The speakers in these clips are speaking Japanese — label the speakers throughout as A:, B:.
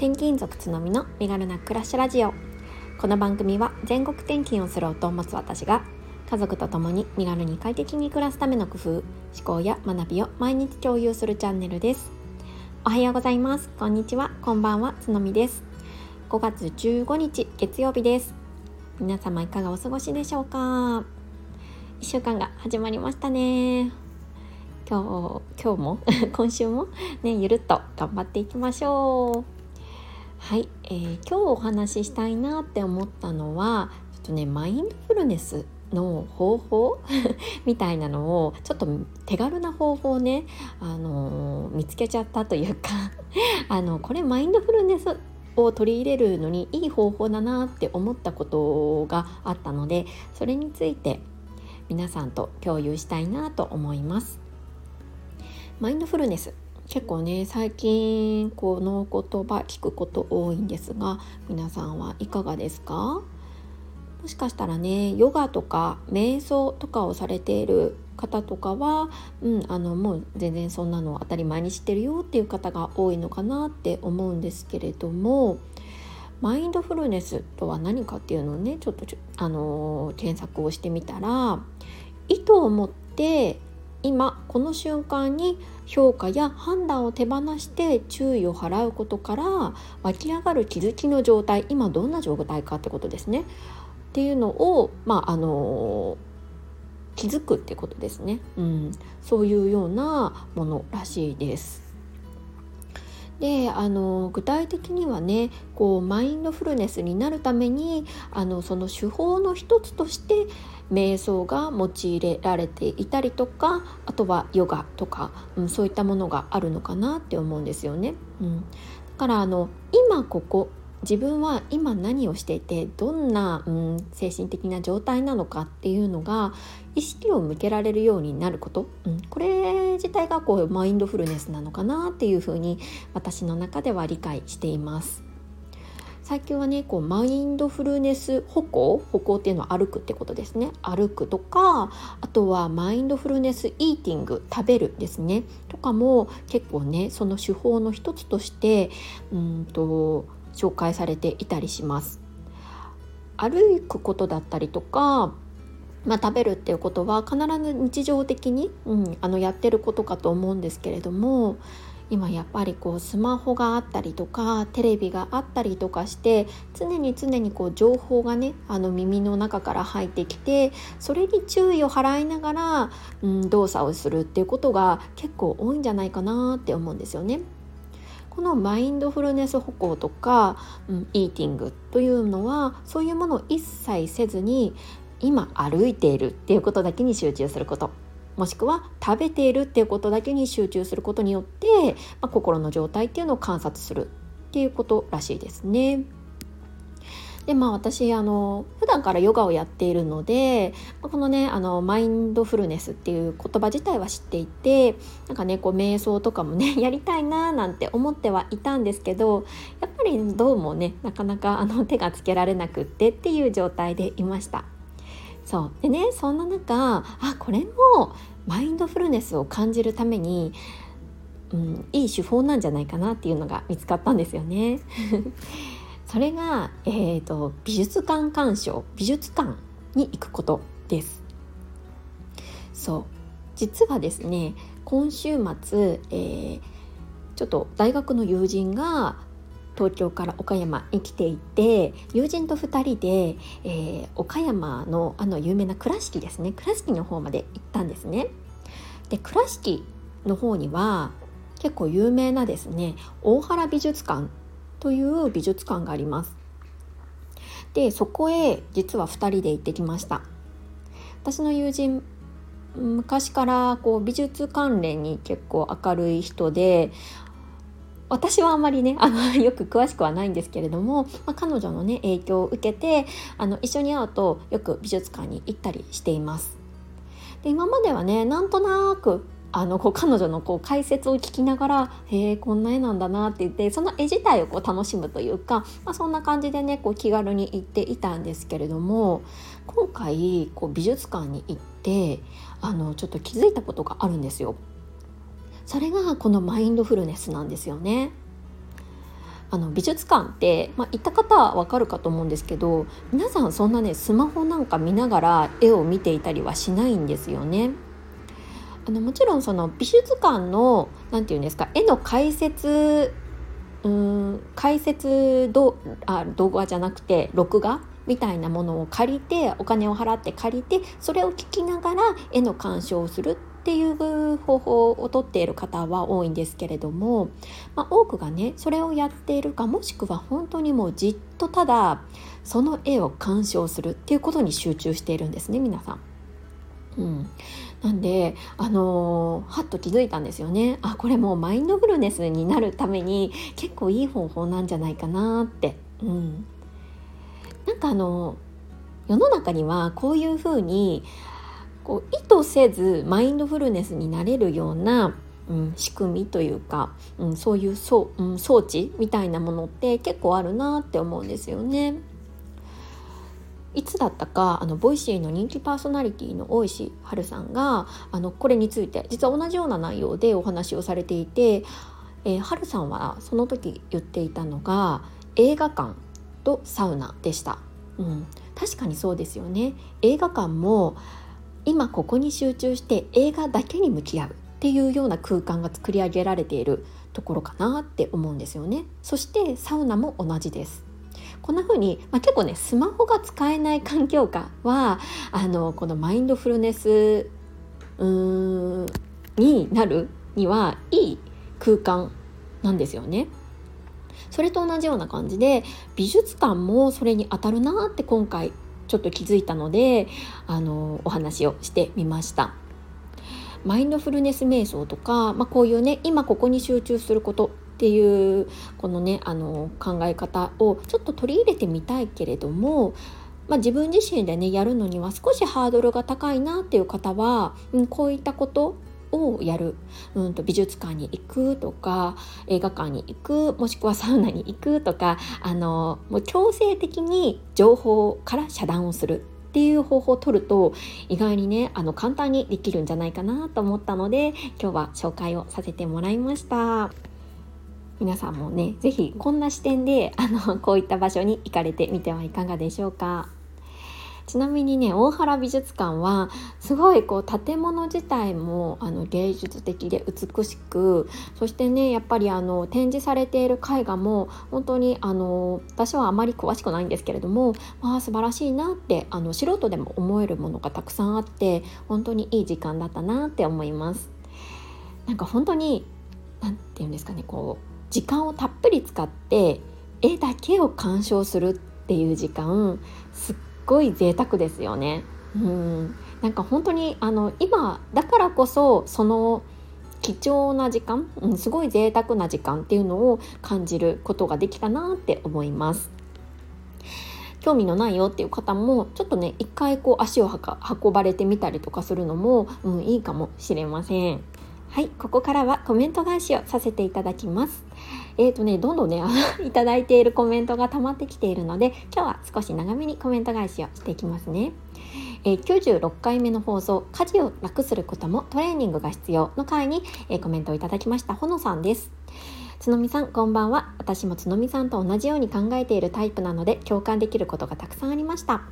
A: 転勤族つのみの身軽な暮らしラジオ。この番組は全国転勤をする夫を持つ私が家族と共に身軽に快適に暮らすための工夫思考や学びを毎日共有するチャンネルです。おはようございます。こんにちは。こんばんは。つのみです。5月15日月曜日です。皆様いかがお過ごしでしょうか？1週間が始まりましたね。今日今日も？今週も？ねゆるっと頑張っていきましょう。はい、えー、今日お話ししたいなって思ったのはちょっとねマインドフルネスの方法？みたいなのをちょっと手軽な方法をね、あのー、見つけちゃったというか あのこれマインドフルネスを取り入れるのにいい方法だなって思ったことがあったのでそれについて皆さんと共有したいなと思います。マインドフルネス結構ね最近この言葉聞くこと多いんですが皆さんはいかがですか？もしかしたらねヨガとか瞑想とかをされている方とかは、うん、あのもう全然そんなの当たり前にしてるよっていう方が多いのかなって思うんですけれどもマインドフルネスとは何かっていうのをねちょっとあの検索をしてみたら意図を持って今この瞬間に評価や判断を手放して注意を払うことから湧き上がる気づきの状態今どんな状態かってことですね。っていうのをまああの気づくってことですね、うん、そういうようなものらしいです。であの具体的にはねこうマインドフルネスになるためにあのその手法の一つとして瞑想が用いられていたりとかあとはヨガとか、うん、そういったものがあるのかなって思うんですよね。うん、だからあの今ここ自分は今何をしていてどんな、うん、精神的な状態なのかっていうのが意識を向けられるようになること、うん、これ自体がこうマインドフルネスなのかなっていうふうに私の中では理解しています。最近はねこうマインドフルネス歩行歩行っていうのは歩くってことですね。歩くとかあとはマインドフルネスイーティング食べるですね。とかも結構ねその手法の一つとしてうんと紹介されていたりします。歩くことだったりとかまあ、食べるっていうことは必ず日常的に、うん、あのやってることかと思うんですけれども今やっぱりこうスマホがあったりとかテレビがあったりとかして常に常にこう情報がねあの耳の中から入ってきてそれに注意を払いながら、うん、動作をするっていうことが結構多いんじゃないかなって思うんですよね。このマインドフルネス歩行とか、うん、イーティングというのはそういうものを一切せずに今歩いているっていうことだけに集中することもしくは食べているっていうことだけに集中することによって、まあ、心の状態っていうのを観察するっていうことらしいですね。でまあ私あの普段からヨガをやっているのでこのねあのマインドフルネスっていう言葉自体は知っていてなんかねこう瞑想とかもね やりたいななんて思ってはいたんですけどやっぱりどうもねなかなかあの手がつけられなくってっていう状態でいました。そうでねそんな中あこれもマインドフルネスを感じるためにうん、いい手法なんじゃないかなっていうのが見つかったんですよね。それが、えーと、美術館鑑賞美術館に行くことです。そう。実はですね今週末、えー、ちょっと大学の友人が東京から岡山に来ていて友人と2人で、えー、岡山のあの有名な倉敷ですね。倉敷の方まで行ったんですね。で倉敷の方には結構有名なですね大原美術館という美術館がありますでそこへ実は2人で行ってきました私の友人昔からこう美術関連に結構明るい人で私はあまりねあの よく詳しくはないんですけれども、まあ、彼女のね影響を受けてあの一緒に会うとよく美術館に行ったりしています。で今まではねなんとなくあのこう彼女のこう解説を聞きながら「へえこんな絵なんだな」って言ってその絵自体をこう楽しむというか、まあ、そんな感じでねこう気軽に行っていたんですけれども今回こう美術館に行ってあのちょっと気づいたことがあるんですよ。それがこのマインドフルネスなんですよね。あの美術館って、まあ、行った方はわかるかと思うんですけど皆さんそんなねスマホなんか見ながら絵を見ていたりはしないんですよね。あのもちろんその美術館の何て言うんですか絵の解説うん解説どあ動画じゃなくて録画みたいなものを借りてお金を払って借りてそれを聞きながら絵の鑑賞をするっていう方法をとっている方は多いんですけれども、まあ、多くがねそれをやっているかもしくは本当にもうじっとただその絵を鑑賞するっていうことに集中しているんですね皆さん。うん、なんであのー、はっと気づいたんですよね。あこれもうマインドフルネスになるために結構いい方法なんじゃないかなって、うん、なんかあの世の中にはこういうふうにこう意図せずマインドフルネスになれるような、うん、仕組みというか、うん、そういう装,、うん、装置みたいなものって結構あるなって思うんですよね。いつだったかあの Voicy の人気パーソナリティの大石春さんがあのこれについて実は同じような内容でお話をされていて、えー、春さんはその時言っていたのが映画館とサウナでした。うん、確かにそうですよね。映画館も今ここに集中して映画だけに向き合うっていうような空間が作り上げられているところかなって思うんですよね。そしてサウナも同じです。こんな風に、まあ、結構ねスマホが使えない環境下はあのこのマインドフルネスうーんになるにはいい空間なんですよね。それと同じような感じで美術館もそれに当たるなって今回ちょっと気づいたのであのお話をしてみました。マインドフルネス瞑想とか、まあ、こういうね今ここに集中することっていうこのねあの考え方をちょっと取り入れてみたいけれどもまあ、自分自身でねやるのには少しハードルが高いなっていう方は、うん、こういったことをやる、うんと、美術館に行くとか映画館に行くもしくはサウナに行くとかあのもう強制的に情報から遮断をするっていう方法を取ると意外にねあの簡単にできるんじゃないかなと思ったので今日は紹介をさせてもらいました。皆さんもね是非こんな視点であのこういった場所に行かれてみてはいかがでしょうか。ちなみにね大原美術館はすごいこう建物自体もあの芸術的で美しくそしてねやっぱりあの展示されている絵画も本当にあの私はあまり詳しくないんですけれどもまあ素晴らしいなってあの素人でも思えるものがたくさんあって本当にいい時間だったなって思います。なんか本当に何て言うんですかねこう時間をたっぷり使って絵だけを鑑賞するっていう時間すっごい贅沢ですよね。うんなんか本当にあの今だからこそその貴重な時間、うん、すごい贅沢な時間っていうのを感じることができたなって思います。興味のないよっていう方もちょっとね一回こう足を運ばれてみたりとかするのも、うん、いいかもしれません。はい、ここからはコメント返しをさせていただきます。えーとね、どんどんね、いただいているコメントが溜まってきているので、今日は少し長めにコメント返しをしていきますね。えー、96回目の放送、家事を楽することもトレーニングが必要の回に、えー、コメントをいただきました、ほのさんです。つのみさん、こんばんは。私もつのみさんと同じように考えているタイプなので、共感できることがたくさんありました。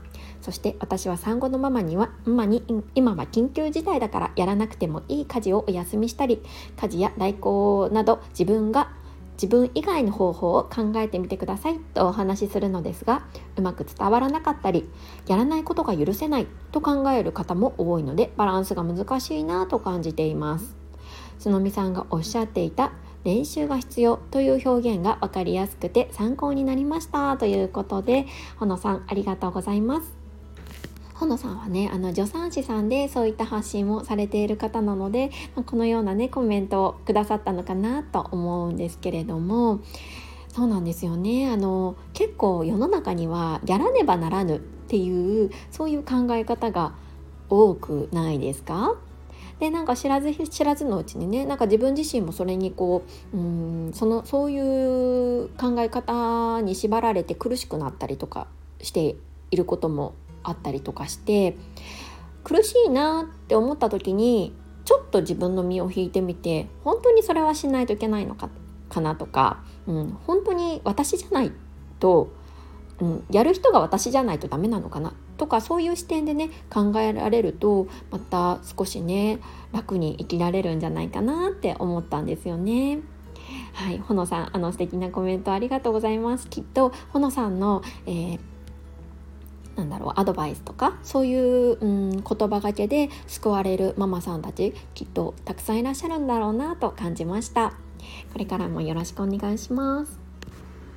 A: そして私は産後のママにはママに今は緊急事態だからやらなくてもいい家事をお休みしたり家事や代行など自分が自分以外の方法を考えてみてくださいとお話しするのですがうまく伝わらなかったりやらないことが許せないと考える方も多いのでバランスが難しいなと感じています。つのみさんがおっしゃっていた練習が必要という表現が分かりやすくて参考になりましたということでほのさんありがとうございます。ほのさんはねあの助産師さんでそういった発信をされている方なので、まあ、このようなねコメントをくださったのかなと思うんですけれどもそうなんですよね。あの結構世の中にはやらねばならぬっていうそういう考え方が多くないですか？でなんか知らず知らずのうちにねなんか自分自身もそれにこううんそのそういう考え方に縛られて苦しくなったりとかしていることもあったりとかして苦しいなって思った時にちょっと自分の身を引いてみて本当にそれはしないといけないのかかなとか、うん、本当に私じゃないと、うん、やる人が私じゃないとダメなのかなとかそういう視点でね考えられるとまた少しね楽に生きられるんじゃないかなって思ったんですよね。はい、ほのさんあの素敵なコメントありがとうございます。きっとほのさんの、えーなんだろうアドバイスとかそういう、うん、言葉がけで救われるママさんたちきっとたくさんいらっしゃるんだろうなと感じました。これからもよろしくお願いします。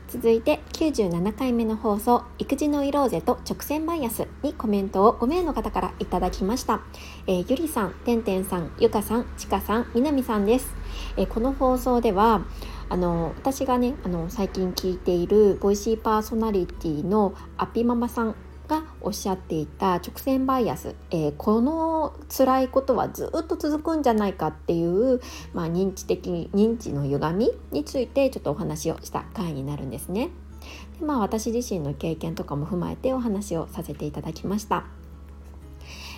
A: 続いて97回目の放送「育児の色ぜと直線バイアス」にコメントを5名の方からいただきました、えー、ゆりさん、てんてんさん、ゆかさん、ちかさん、みなみさんです、えー、この放送ではあの私がねあの最近聞いているボイシーパーソナリティのアピママさんがおっしゃっていた直線バイアス、えー、この辛いことはずっと続くんじゃないかっていう、まあ、認知的認知の歪みについてちょっとお話をした回になるんですね。でまあ、私自身の経験とかも踏まえてお話をさせていただきました。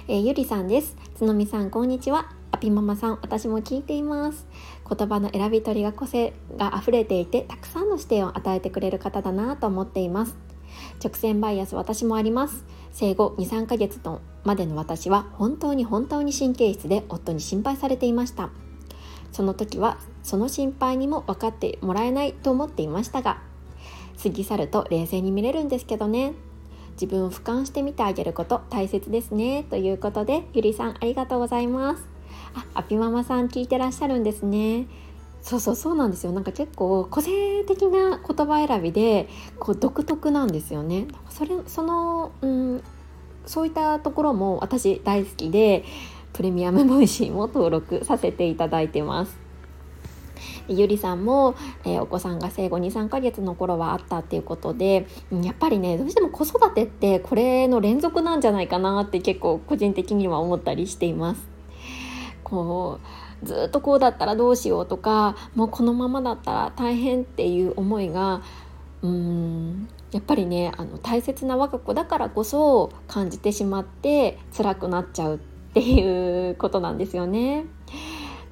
A: えー、ゆりさんです。つのみさんこんにちは。アピママさん私も聞いています。言葉の選び取りが個性が溢れていてたくさんの視点を与えてくれる方だなと思っています。直線バイアス私もあります。生後23ヶ月のまでの私は本当に本当に神経質で夫に心配されていました。その時はその心配にも分かってもらえないと思っていましたが過ぎ去ると冷静に見れるんですけどね。自分を俯瞰してみてあげること大切ですね。ということでゆりさんありがとうございます。あアピママさん聞いてらっしゃるんですね。そうそうそうなんですよ。なんか結構個性的な言葉選びでこう独特なんですよね。それその、うん、そういったところも私大好きでプレミアムボイシーも登録させていただいてます。ゆりさんも、えー、お子さんが生後23ヶ月の頃はあったっていうことでやっぱりねどうしても子育てってこれの連続なんじゃないかなって結構個人的には思ったりしています。こうずっとこうだったらどうしようとかもうこのままだったら大変っていう思いがうーんやっぱりねあの大切な我が子だからこそ感じてしまって辛くなっちゃうっていうことなんですよね。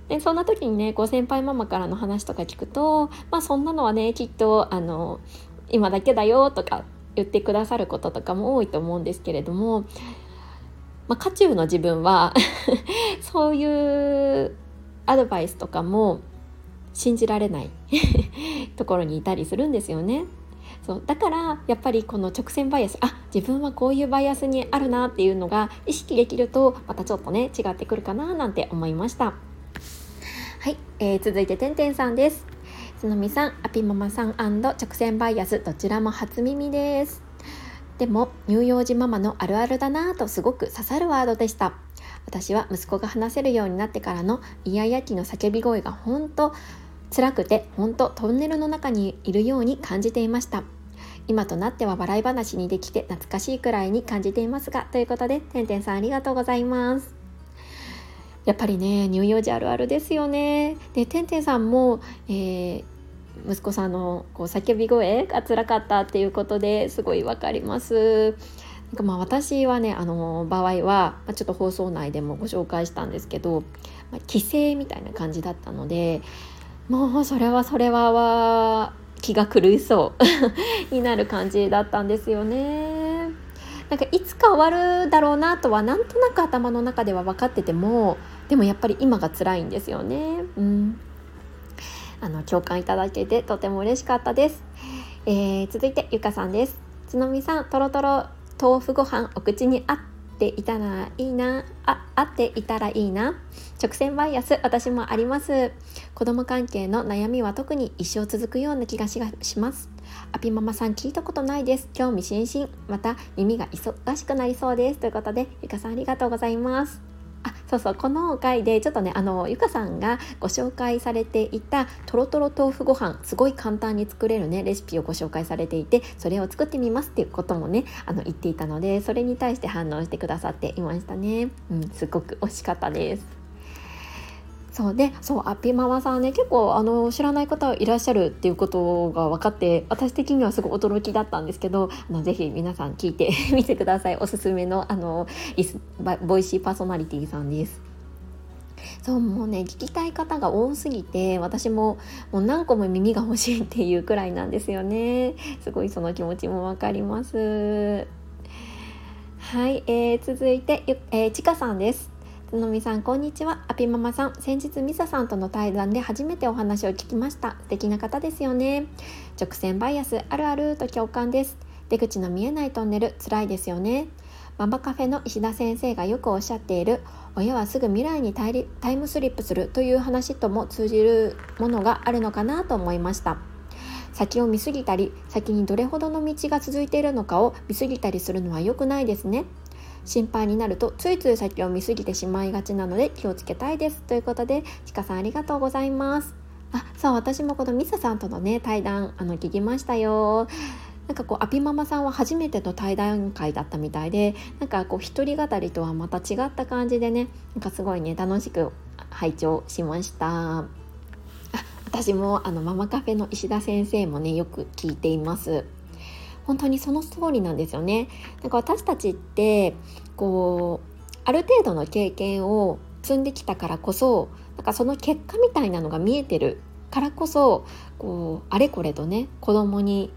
A: でそんな時にねこう先輩ママからの話とか聞くとまあそんなのはねきっとあの今だけだよとか言ってくださることとかも多いと思うんですけれども、まあ、渦中の自分は そういうアドバイスとかも信じられない ところにいたりするんですよね。そうだからやっぱりこの直線バイアスあ自分はこういうバイアスにあるなっていうのが意識できるとまたちょっとね違ってくるかななんて思いました。はい、えー、続いててんてんさんです。つのみさんアピママさん直線バイアスどちらも初耳です。でも乳幼児ママのあるあるだなとすごく刺さるワードでした。私は息子が話せるようになってからのイヤイヤ期の叫び声が本当辛くて本当トンネルの中にいるように感じていました。今となっては笑い話にできて懐かしいくらいに感じていますがということでてんてんさんありがとうございます。やっぱりね乳幼児あるあるですよね。でてんてんさんも、えー、息子さんのこう叫び声が辛かったっていうことですごいわかります。なんかまあ私はねあの場合は、まあ、ちょっと放送内でもご紹介したんですけど、まあ、帰省みたいな感じだったのでもうそれはそれはは気が狂いそう になる感じだったんですよね。なんかいつか終わるだろうなとはなんとなく頭の中では分かっててもでもやっぱり今が辛いんですよね。うん、あの共感いただけてとても嬉しかったです。えー、続いてゆかさんです。つのみさんとろとろ豆腐ご飯お口に合っていたらいいな。あ合っていたらいいな。直線バイアス私もあります。子供関係の悩みは特に一生続くような気がします。アピママさん聞いたことないです。興味津々。また耳が忙しくなりそうです。ということでゆかさんありがとうございます。あそうそうこの回でちょっとねあのゆかさんがご紹介されていたとろとろ豆腐ご飯すごい簡単に作れるねレシピをご紹介されていてそれを作ってみますっていうこともねあの言っていたのでそれに対して反応してくださっていましたね、うん、すごく美味しかったです。そうでそうアピママさんね結構あの知らない方いらっしゃるっていうことが分かって私的にはすごい驚きだったんですけどあのぜひ皆さん聞いて みてください。おすすめのあのボイシーパーソナリティさんです。そうもうね聞きたい方が多すぎて私ももう何個も耳が欲しいっていうくらいなんですよね。すごいその気持ちもわかります。はい、えー、続いて、えー、ちかさんです。つのみさんこんにちは。アピママさん先日ミサさんとの対談で初めてお話を聞きました。素敵な方ですよね。直線バイアスあるあると共感です。出口の見えないトンネル辛いですよね。ママカフェの石田先生がよくおっしゃっている親はすぐ未来にタイムスリップするという話とも通じるものがあるのかなと思いました。先を見すぎたり先にどれほどの道が続いているのかを見すぎたりするのは良くないですね。心配になるとついつい先を見過ぎてしまいがちなので気をつけたいです。ということでちかさんありがとうございます。あそう私もこのミサさんとのね対談あの聞きましたよ。なんかこうアピママさんは初めての対談会だったみたいでなんかこう一人語りとはまた違った感じでねなんかすごいね楽しく拝聴しました。私もあのママカフェの石田先生もねよく聞いています。本当にその通りなんですよねなんか私たちってこうある程度の経験を積んできたからこそなんかその結果みたいなのが見えてるからこそこうあれこれとね子供に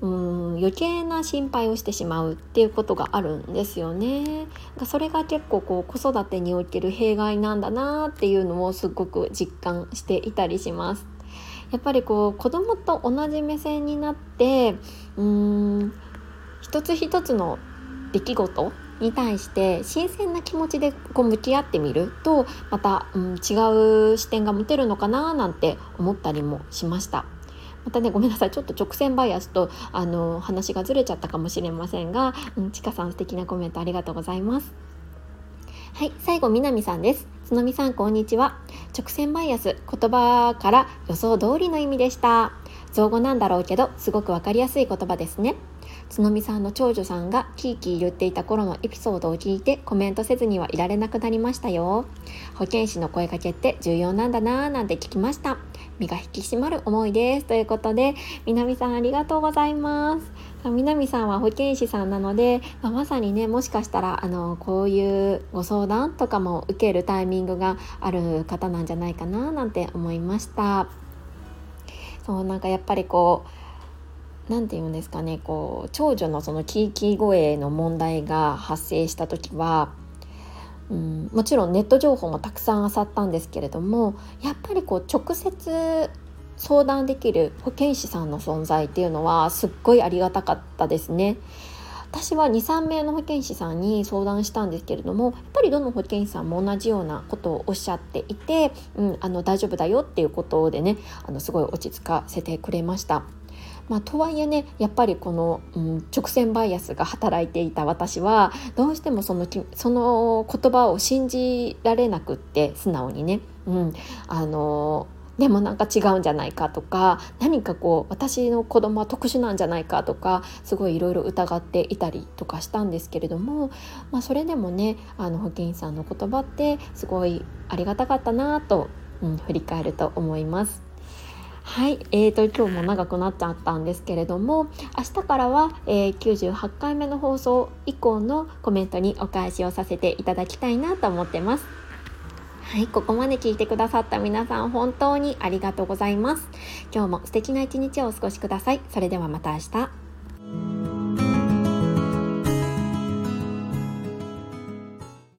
A: うん余計な心配をしてしまうっていうことがあるんですよね。それが結構こう子育てにおける弊害なんだなっていうのをすごく実感していたりします。やっぱりこう子供と同じ目線になってうーん一つ一つの出来事に対して新鮮な気持ちでこう向き合ってみるとまた、うん、違う視点が持てるのかななんて思ったりもしました。またねごめんなさいちょっと直線バイアスとあの話がずれちゃったかもしれませんが、うん、ちかさん素敵なコメントありがとうございます。はい、最後、みなみさんです。つのみさん、こんにちは。直線バイアス、言葉から予想通りの意味でした。造語なんだろうけど、すごくわかりやすい言葉ですね。つのみさんの長女さんがキーキー言っていた頃のエピソードを聞いてコメントせずにはいられなくなりましたよ。保健師の声かけって重要なんだなぁなんて聞きました。身が引き締まる思いです。ということで、みなみさんありがとうございます。南さんは保健師さんなので、まあ、まさにねもしかしたらあのこういうご相談とかも受けるタイミングがある方なんじゃないかななんて思いました。そうなんかやっぱりこう何て言うんですかねこう長女のそのキーキー声の問題が発生した時はうん、もちろんネット情報もたくさん漁ったんですけれどもやっぱりこう直接相談できる保健師さんの存在っていうのはすっごいありがたかったですね。私は23名の保健師さんに相談したんですけれどもやっぱりどの保健師さんも同じようなことをおっしゃっていて、うん、あの大丈夫だよっていうことでねあのすごい落ち着かせてくれました。まあ、とはいえねやっぱりこの、うん、直線バイアスが働いていた私はどうしてもそのその言葉を信じられなくって素直にね、うん、あのでもなんか違うんじゃないかとか何かこう私の子供は特殊なんじゃないかとかすごいいろいろ疑っていたりとかしたんですけれども、まあ、それでもねあの保健師さんの言葉ってすごいありがたかったなと、うん、振り返ると思います。はい、えーと、今日も長くなっちゃったんですけれども明日からは、えー、98回目の放送以降のコメントにお返しをさせていただきたいなと思ってます。はい、ここまで聞いてくださった皆さん本当にありがとうございます。今日も素敵な一日をお過ごしください。それではまた明日。